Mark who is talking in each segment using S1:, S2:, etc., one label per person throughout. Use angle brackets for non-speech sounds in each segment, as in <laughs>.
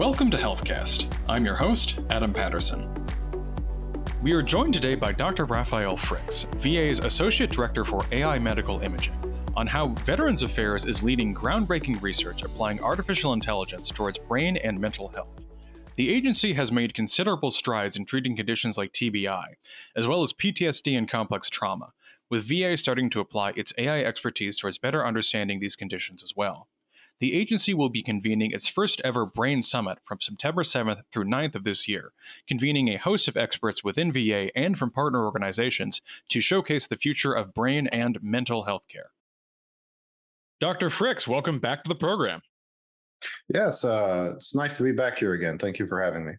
S1: Welcome to HealthCast. I'm your host, Adam Patterson. We are joined today by Dr. Raphael Fricks, VA's Associate Director for AI Medical Imaging, on how Veterans Affairs is leading groundbreaking research applying artificial intelligence towards brain and mental health. The agency has made considerable strides in treating conditions like TBI, as well as PTSD and complex trauma, with VA starting to apply its AI expertise towards better understanding these conditions as well the agency will be convening its first ever Brain Summit from September 7th through 9th of this year, convening a host of experts within VA and from partner organizations to showcase the future of brain and mental health care. Dr. Fricks, welcome back to the program.
S2: Yes, uh, it's nice to be back here again. Thank you for having me.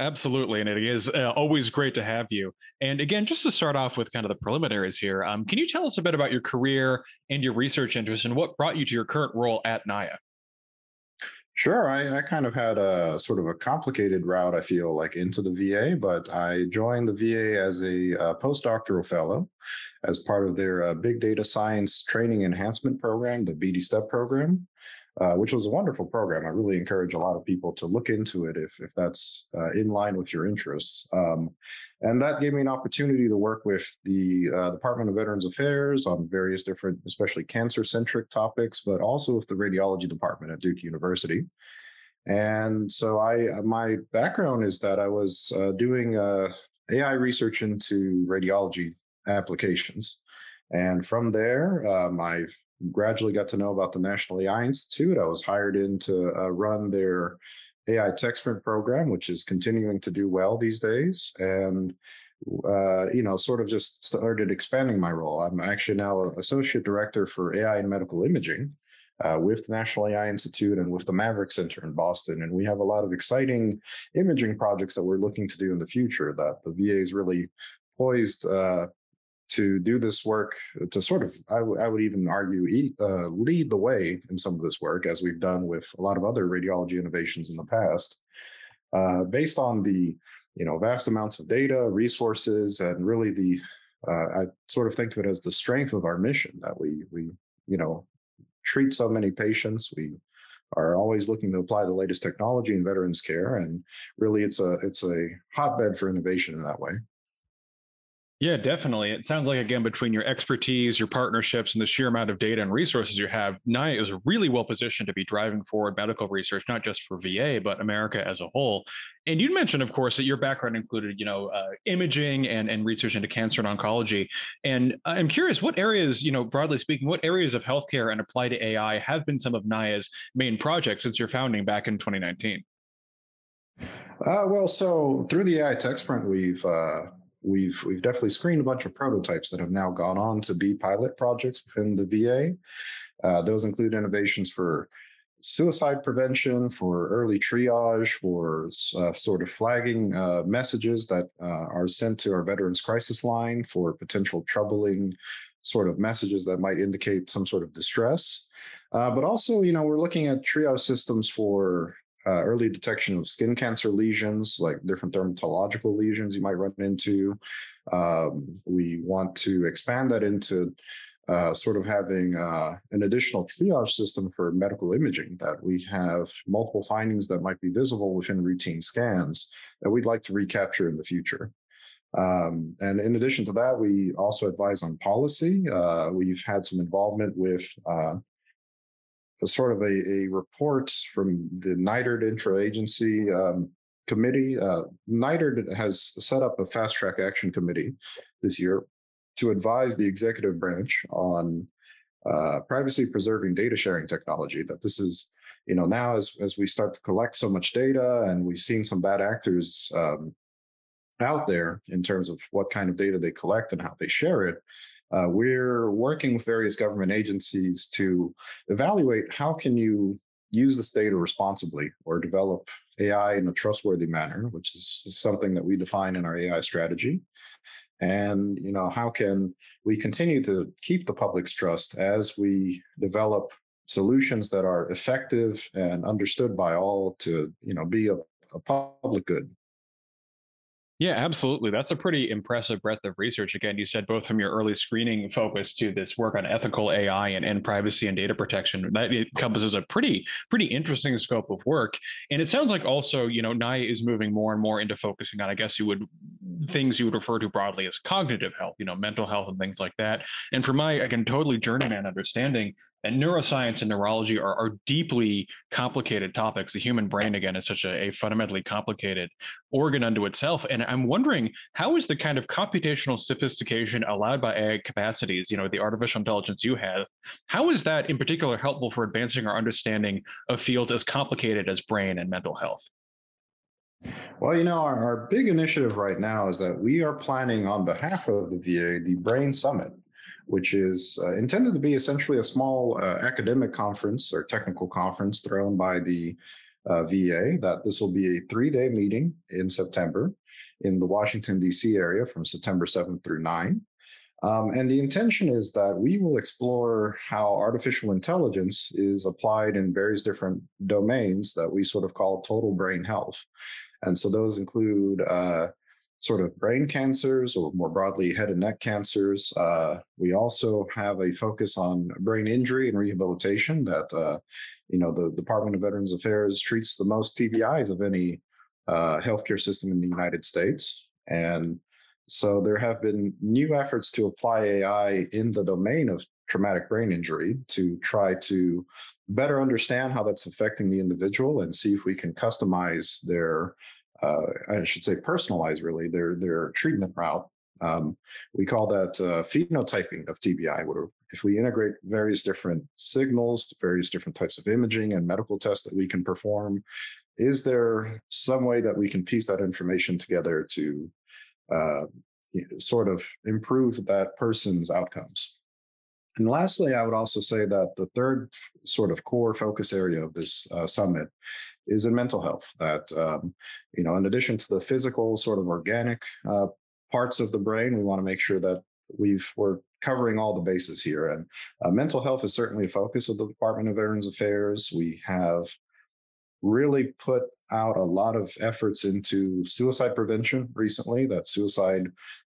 S1: Absolutely, and it is uh, always great to have you. And again, just to start off with kind of the preliminaries here, um, can you tell us a bit about your career and your research interests and what brought you to your current role at NIA?
S2: Sure, I, I, kind of had a sort of a complicated route, I feel like, into the VA, but I joined the VA as a uh, postdoctoral fellow as part of their uh, Big Data Science Training Enhancement Program, the BD STEP program. Uh, which was a wonderful program. I really encourage a lot of people to look into it if, if that's uh, in line with your interests. Um, and that gave me an opportunity to work with the uh, Department of Veterans Affairs on various different, especially cancer centric topics, but also with the radiology department at Duke University. And so I, uh, my background is that I was uh, doing AI research into radiology applications. And from there, um, I've gradually got to know about the National AI Institute. I was hired in to uh, run their AI tech sprint program, which is continuing to do well these days. And uh, you know, sort of just started expanding my role. I'm actually now associate director for AI and medical imaging uh, with the National AI Institute and with the MAVERIC Center in Boston. And we have a lot of exciting imaging projects that we're looking to do in the future that the VA is really poised uh, to do this work to sort of I, w- I would even argue uh, lead the way in some of this work as we've done with a lot of other radiology innovations in the past uh, based on the you know vast amounts of data resources and really the uh, i sort of think of it as the strength of our mission that we we you know treat so many patients. We are always looking to apply the latest technology in veterans care and really it's a it's a hotbed for innovation in that way
S1: yeah, definitely. It sounds like again between your expertise, your partnerships, and the sheer amount of data and resources you have, NIA is really well positioned to be driving forward medical research, not just for VA but America as a whole. And you mentioned, of course, that your background included, you know, uh, imaging and and research into cancer and oncology. And I'm curious, what areas, you know, broadly speaking, what areas of healthcare and applied to AI have been some of NIA's main projects since your founding back in 2019?
S2: Uh, well, so through the AI Tech Sprint, we've uh, we've we've definitely screened a bunch of prototypes that have now gone on to be pilot projects within the VA. Uh, those include innovations for suicide prevention, for early triage, for uh, sort of flagging uh, messages that uh, are sent to our veterans crisis line for potential troubling sort of messages that might indicate some sort of distress. Uh, but also, you know, we're looking at triage systems for uh, early detection of skin cancer lesions, like different dermatological lesions you might run into. Um, we want to expand that into uh, sort of having uh, an additional triage system for medical imaging that we have multiple findings that might be visible within routine scans that we'd like to recapture in the future. Um, and in addition to that, we also advise on policy. Uh, we've had some involvement with uh, a sort of a, a report from the NITRD intra-agency um, committee. Uh, has set up a fast track action committee this year to advise the executive branch on uh, privacy preserving data sharing technology. That this is, you know, now as as we start to collect so much data and we've seen some bad actors um, out there in terms of what kind of data they collect and how they share it. Uh, we're working with various government agencies to evaluate how can you use this data responsibly or develop AI in a trustworthy manner, which is something that we define in our AI strategy. And you know, how can we continue to keep the public's trust as we develop solutions that are effective and understood by all to you know be a, a public good
S1: Yeah, absolutely. That's a pretty impressive breadth of research. Again, you said both from your early screening focus to this work on ethical AI and, and privacy and data protection. That encompasses a pretty pretty interesting scope of work. And it sounds like also, you know, NIA is moving more and more into focusing on, I guess you would things you would refer to broadly as cognitive health, you know, mental health and things like that. And for my, again, totally journeyman understanding, and neuroscience and neurology are, are deeply complicated topics. The human brain, again, is such a, a, fundamentally complicated organ unto itself. And I'm wondering how is the kind of computational sophistication allowed by AI capacities, you know, the artificial intelligence you have, how is that in particular helpful for advancing our understanding of fields as complicated as brain and mental health?
S2: Well, you know, our, our big initiative right now is that we are planning on behalf of the VA the Brain Summit which is uh, intended to be essentially a small uh, academic conference or technical conference thrown by the uh, VA. That this will be a three-day meeting in September in the Washington D.C. area from September 7th through 9. Um, and the intention is that we will explore how artificial intelligence is applied in various different domains that we sort of call total brain health. And so those include uh, sort of brain cancers or more broadly head and neck cancers. Uh, we also have a focus on brain injury and rehabilitation that, uh, you know, the Department of Veterans Affairs treats the most TBIs of any uh, healthcare system in the United States. And so there have been new efforts to apply AI in the domain of traumatic brain injury to try to better understand how that's affecting the individual and see if we can customize their uh, I should say personalize really their their treatment route. Um, we call that uh, phenotyping of TBI, where if we integrate various different signals, various different types of imaging and medical tests that we can perform, is there some way that we can piece that information together to uh, sort of improve that person's outcomes? And lastly, I would also say that the third sort of core focus area of this uh, summit is in mental health. That um, you know, in addition to the physical sort of organic uh, parts of the brain, we want to make sure that we've we're covering all the bases here. And uh, mental health is certainly a focus of the Department of Veterans Affairs. We have really put out a lot of efforts into suicide prevention recently. That suicide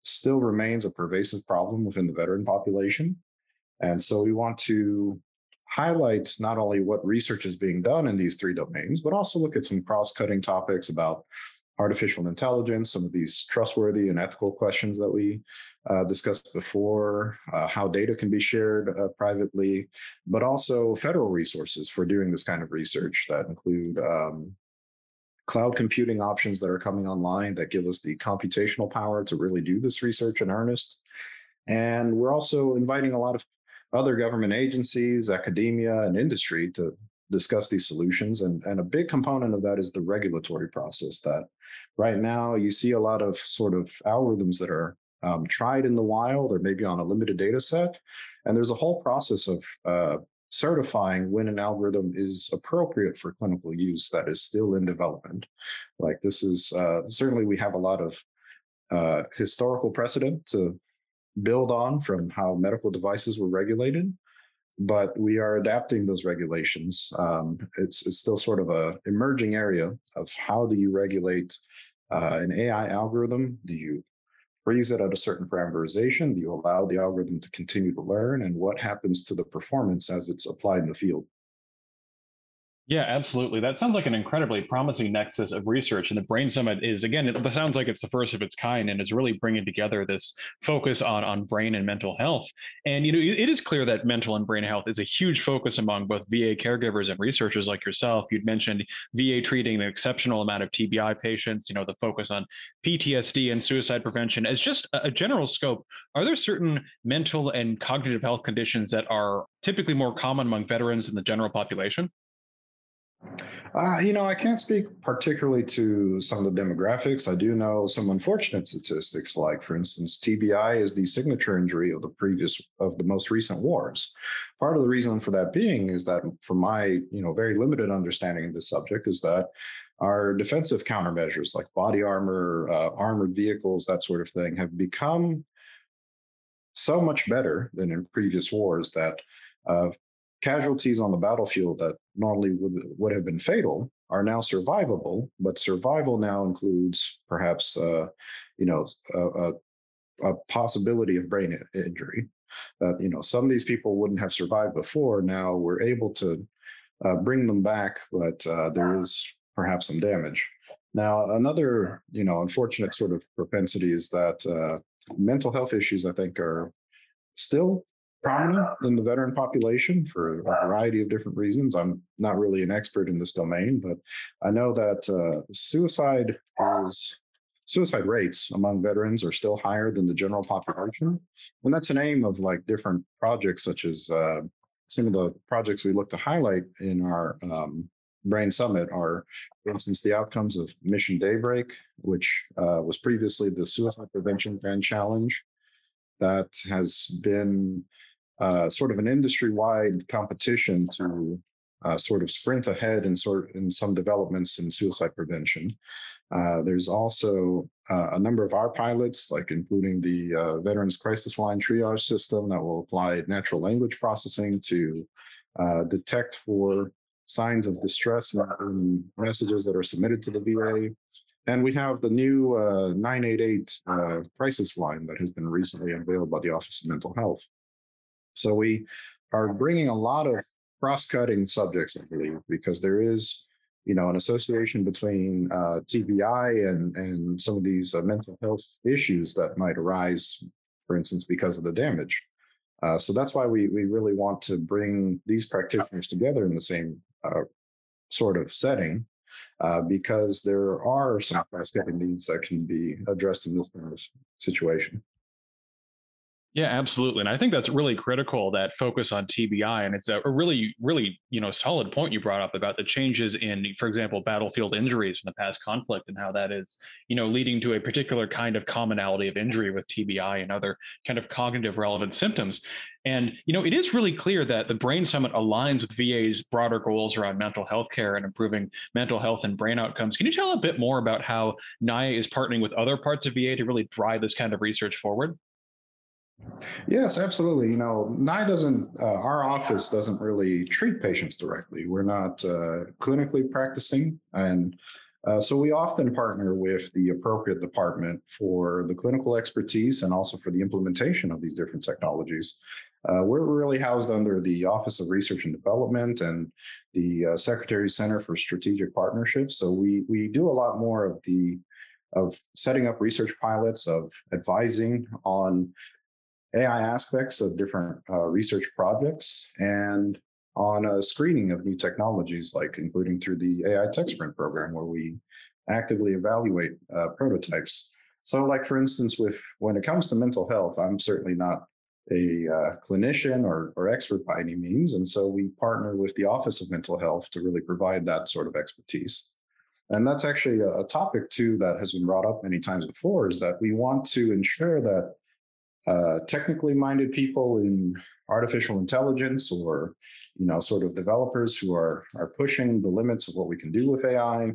S2: still remains a pervasive problem within the veteran population. And so we want to highlight not only what research is being done in these three domains, but also look at some cross cutting topics about artificial intelligence, some of these trustworthy and ethical questions that we uh, discussed before, uh, how data can be shared uh, privately, but also federal resources for doing this kind of research that include um, cloud computing options that are coming online that give us the computational power to really do this research in earnest. And we're also inviting a lot of other government agencies, academia, and industry to discuss these solutions. And, and a big component of that is the regulatory process that right now you see a lot of sort of algorithms that are um, tried in the wild or maybe on a limited data set. And there's a whole process of uh, certifying when an algorithm is appropriate for clinical use that is still in development. Like this is uh, certainly we have a lot of uh, historical precedent to build on from how medical devices were regulated, but we are adapting those regulations. Um, it's, it's still sort of a emerging area of how do you regulate uh, an AI algorithm? Do you freeze it at a certain parameterization? Do you allow the algorithm to continue to learn? And what happens to the performance as it's applied in the field?
S1: Yeah, absolutely. That sounds like an incredibly promising nexus of research. And the Brain Summit is, again, it sounds like it's the first of its kind and is really bringing together this focus on, on brain and mental health. And, you know, it is clear that mental and brain health is a huge focus among both VA caregivers and researchers like yourself. You'd mentioned VA treating an exceptional amount of TBI patients, you know, the focus on PTSD and suicide prevention. As just a general scope, are there certain mental and cognitive health conditions that are typically more common among veterans and the general population?
S2: Uh, you know, I can't speak particularly to some of the demographics. I do know some unfortunate statistics, like, for instance, TBI is the signature injury of the previous of the most recent wars. Part of the reason for that being is that, from my you know very limited understanding of this subject, is that our defensive countermeasures like body armor, uh, armored vehicles, that sort of thing, have become so much better than in previous wars that uh, casualties on the battlefield that normally would, would have been fatal are now survivable, but survival now includes perhaps, uh, you know, a, a, a, possibility of brain injury. That you know, some of these people wouldn't have survived before. Now we're able to uh, bring them back, but uh, there is perhaps some damage. Now, another, you know, unfortunate sort of propensity is that uh, mental health issues, I think, are still prominent in the veteran population for a variety of different reasons. I'm not really an expert in this domain, but I know that uh, suicide is suicide rates among veterans are still higher than the general population, and that's an aim of like different projects, such as uh, some of the projects we look to highlight in our um, Brain Summit are, for instance, the outcomes of Mission Daybreak, which uh, was previously the Suicide Prevention Grand Challenge, that has been uh, sort of an industry-wide competition to uh, sort of sprint ahead in sort in some developments in suicide prevention. Uh, there's also uh, a number of our pilots, like including the uh, Veterans Crisis Line Triage System, that will apply natural language processing to detect for signs of distress in messages that are submitted to the VA. And we have the new uh, 988 uh, crisis line that has been recently unveiled by the Office of Mental Health. So we are bringing a lot of cross-cutting subjects, I believe, because there is, you know, an association between uh, TBI and and some of these uh, mental health issues that might arise, for instance, because of the damage. Uh, so that's why we we really want to bring these practitioners together in the same uh, sort of setting uh, because there are some cross-cutting needs that can be addressed in this kind of situation.
S1: Yeah, absolutely. And I think that's really critical that focus on TBI. And it's a really, really, you know, solid point you brought up about the changes in, for example, battlefield injuries from the past conflict and how that is, you know, leading to a particular kind of commonality of injury with TBI and other kind of cognitive relevant symptoms. And, you know, it is really clear that the Brain Summit aligns with VA's broader goals around mental health care and improving mental health and brain outcomes. Can you tell a bit more about how NIA is partnering with other parts of VA to really drive this kind of research forward?
S2: Yes, absolutely. You know, NIA doesn't, uh, our office doesn't really treat patients directly. We're not uh, clinically practicing. And uh, so we often partner with the appropriate department for the clinical expertise and also for the implementation of these different technologies. Uh, we're really housed under the Office of Research and Development and the uh, Secretary Center for Strategic Partnerships. So we we do a lot more of the of setting up research pilots, of advising on AI aspects of different uh, research projects and on a screening of new technologies, like including through the AI Tech Sprint program, where we actively evaluate uh, prototypes. So, like for instance, with when it comes to mental health, I'm certainly not a uh, clinician or, or expert by any means, and so we partner with the Office of Mental Health to really provide that sort of expertise. And that's actually a, a topic too that has been brought up many times before. Is that we want to ensure that uh, technically minded people in artificial intelligence or you know sort of developers who are are pushing the limits of what we can do with ai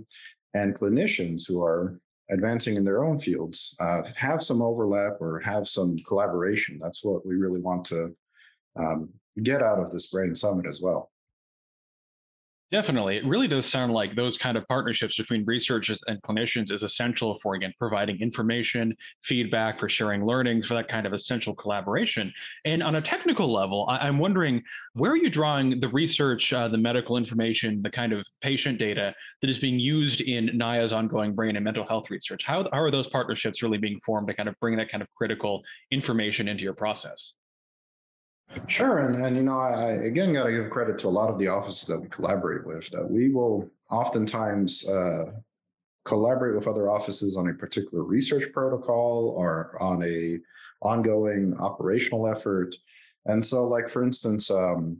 S2: and clinicians who are advancing in their own fields uh, have some overlap or have some collaboration. That's what we really want to um, get out of this brain summit as well
S1: Definitely. It really does sound like those kind of partnerships between researchers and clinicians is essential for, again, providing information, feedback, for sharing learnings, for that kind of essential collaboration. And on a technical level, I- am wondering where are you drawing the research, uh, the medical information, the kind of patient data that is being used in NIA's ongoing brain and mental health research? How, how are those partnerships really being formed to kind of bring that kind of critical information into your process?
S2: Sure, and and you know, I, I again got to give credit to a lot of the offices that we collaborate with. That we will oftentimes uh, collaborate with other offices on a particular research protocol or on a ongoing operational effort. And so, like for instance, um,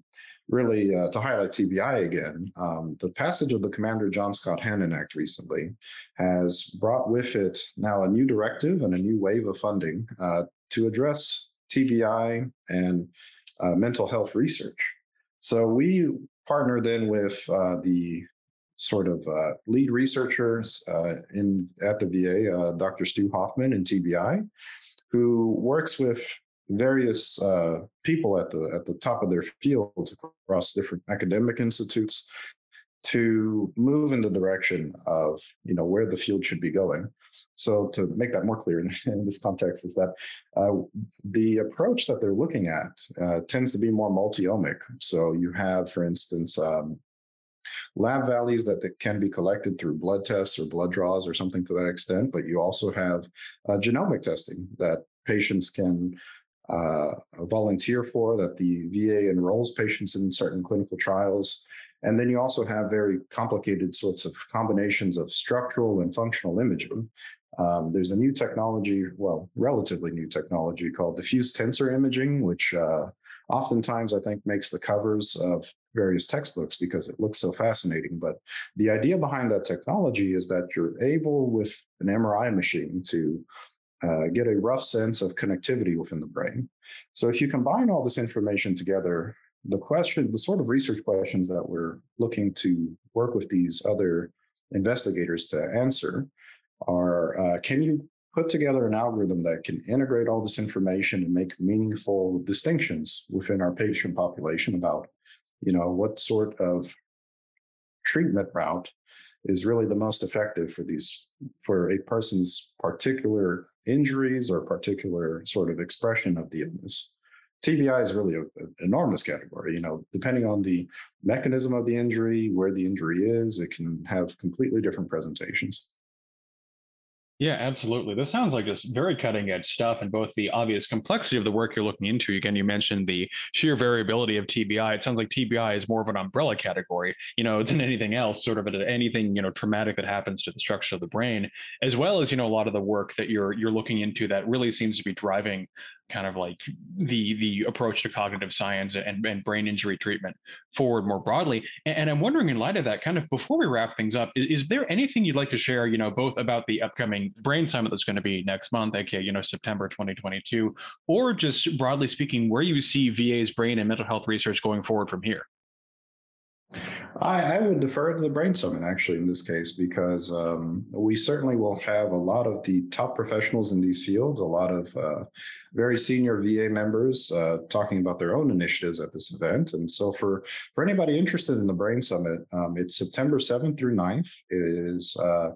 S2: really uh, to highlight TBI again, um, the passage of the Commander John Scott Hannon Act recently has brought with it now a new directive and a new wave of funding uh, to address TBI and uh, mental health research. So we partner then with uh, the sort of uh, lead researchers uh, in at the VA, uh, Dr. Stu Hoffman in TBI, who works with various uh, people at the at the top of their fields across different academic institutes to move in the direction of you know where the field should be going. So to make that more clear in, <laughs> in this context is that uh, the approach that they're looking at uh, tends to be more multi-omic. So you have, for instance, um, lab values that can be collected through blood tests or blood draws or something to that extent, but you also have uh, genomic testing that patients can uh, volunteer for, that the VA enrolls patients in certain clinical trials. And then you also have very complicated sorts of combinations of structural and functional imaging. Um, there's a new technology, well, relatively new technology called diffuse tensor imaging, which uh, oftentimes I think makes the covers of various textbooks because it looks so fascinating. But the idea behind that technology is that you're able, with an MRI machine, to uh, get a rough sense of connectivity within the brain. So if you combine all this information together, the question, the sort of research questions that we're looking to work with these other investigators to answer are uh, can you put together an algorithm that can integrate all this information and make meaningful distinctions within our patient population about you know what sort of treatment route is really the most effective for these for a person's particular injuries or particular sort of expression of the illness TBI is really an enormous category. You know, depending on the mechanism of the injury, where the injury is, it can have completely different presentations.
S1: Yeah, absolutely. This sounds like just very cutting edge stuff and both the obvious complexity of the work you're looking into. Again, you mentioned the sheer variability of TBI. It sounds like TBI is more of an umbrella category, you know, <laughs> than anything else, sort of anything, you know, traumatic that happens to the structure of the brain, as well as, you know, a lot of the work that you're you're looking into that really seems to be driving kind of like the the approach to cognitive science and, and brain injury treatment forward more broadly. And, and, I'm wondering, in light of that, kind of before we wrap things up, is, is, there anything you'd like to share? You know, both about the upcoming Brain Summit that's going to be next month, aka you know September 2022, or just broadly speaking, where you see VA's brain and mental health research going forward from here.
S2: I, I, would defer to the Brain Summit actually in this case because um, we certainly will have a lot of the top professionals in these fields, a lot of uh, very senior VA members uh, talking about their own initiatives at this event. And so for for anybody interested in the Brain Summit, um, it's September 7th through 9th. It is uh,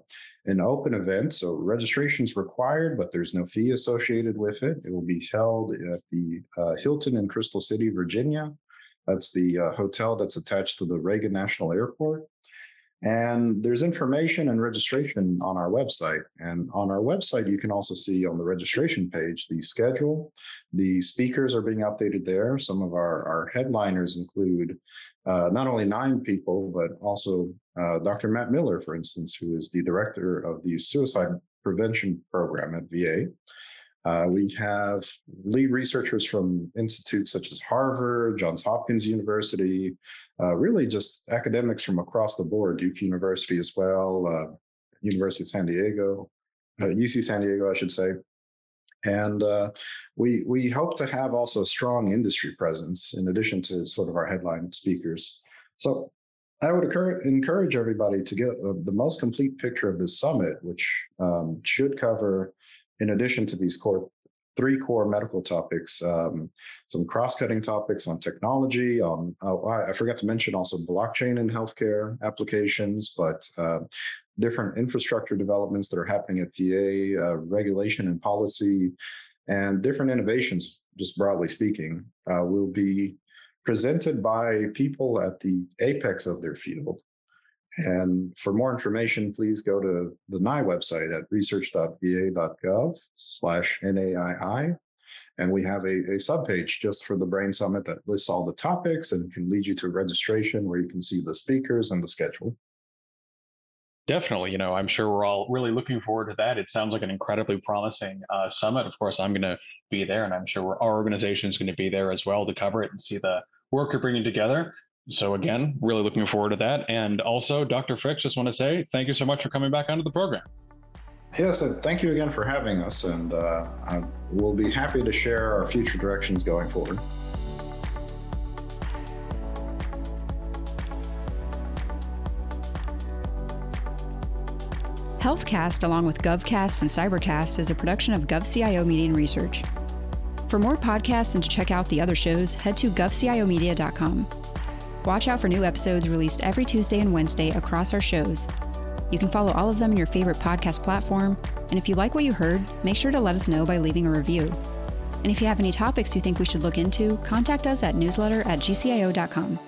S2: an open event, so registration is required, but there's no fee associated with it. It will be held at the uh, Hilton in Crystal City, Virginia. That's the uh, hotel that's attached to the Reagan National Airport. And there's information and registration on our website. And on our website, you can also see on the registration page the schedule. The speakers are being updated there. Some of our, our headliners include uh, not only nine people, but also uh, Dr. Matt Miller, for instance, who is the director of the suicide prevention program at VA. Uh, we have lead researchers from institutes such as Harvard, Johns Hopkins University, uh, really just academics from across the board, Duke University as well, uh, University of San Diego, UC uh, San Diego, I should say. And uh, we we hope to have also strong industry presence in addition to sort of our headline speakers. So I would encourage everybody to get the most complete picture of this summit, which um, should cover in addition to these core three core medical topics, um, some cross-cutting topics on technology. On oh, I forgot to mention also blockchain in healthcare applications, but uh, different infrastructure developments that are happening at VA, uh, regulation and policy, and different innovations. Just broadly speaking, uh, will be presented by people at the apex of their field. And for more information, please go to the NIE website at research.va.gov slash NAII. And we have a, a subpage just for the Brain Summit that lists all the topics and can lead you to registration where you can see the speakers and the schedule.
S1: Definitely. You know, I'm sure we're all really looking forward to that. It sounds like an incredibly promising uh, summit. Of course, I'm going to be there, and I'm sure our organization is going to be there as well to cover it and see the work you're bringing together. So again, really looking forward to that. And also, Dr. Fricks, just want to say thank you so much for coming back onto the program.
S2: Yes, thank you again for having us, and uh, I will be happy to share our future directions going forward.
S3: HealthCast, along with GovCast and Cybercast, is a production of GovCIO Media and Research. For more podcasts and to check out the other shows, head to govciomedia.com. Watch out for new episodes released every Tuesday and Wednesday across our shows. You can follow all of them in your favorite podcast platform, and if you like what you heard, make sure to let us know by leaving a review. And if you have any topics you think we should look into, contact us at newsletter at gcio.com.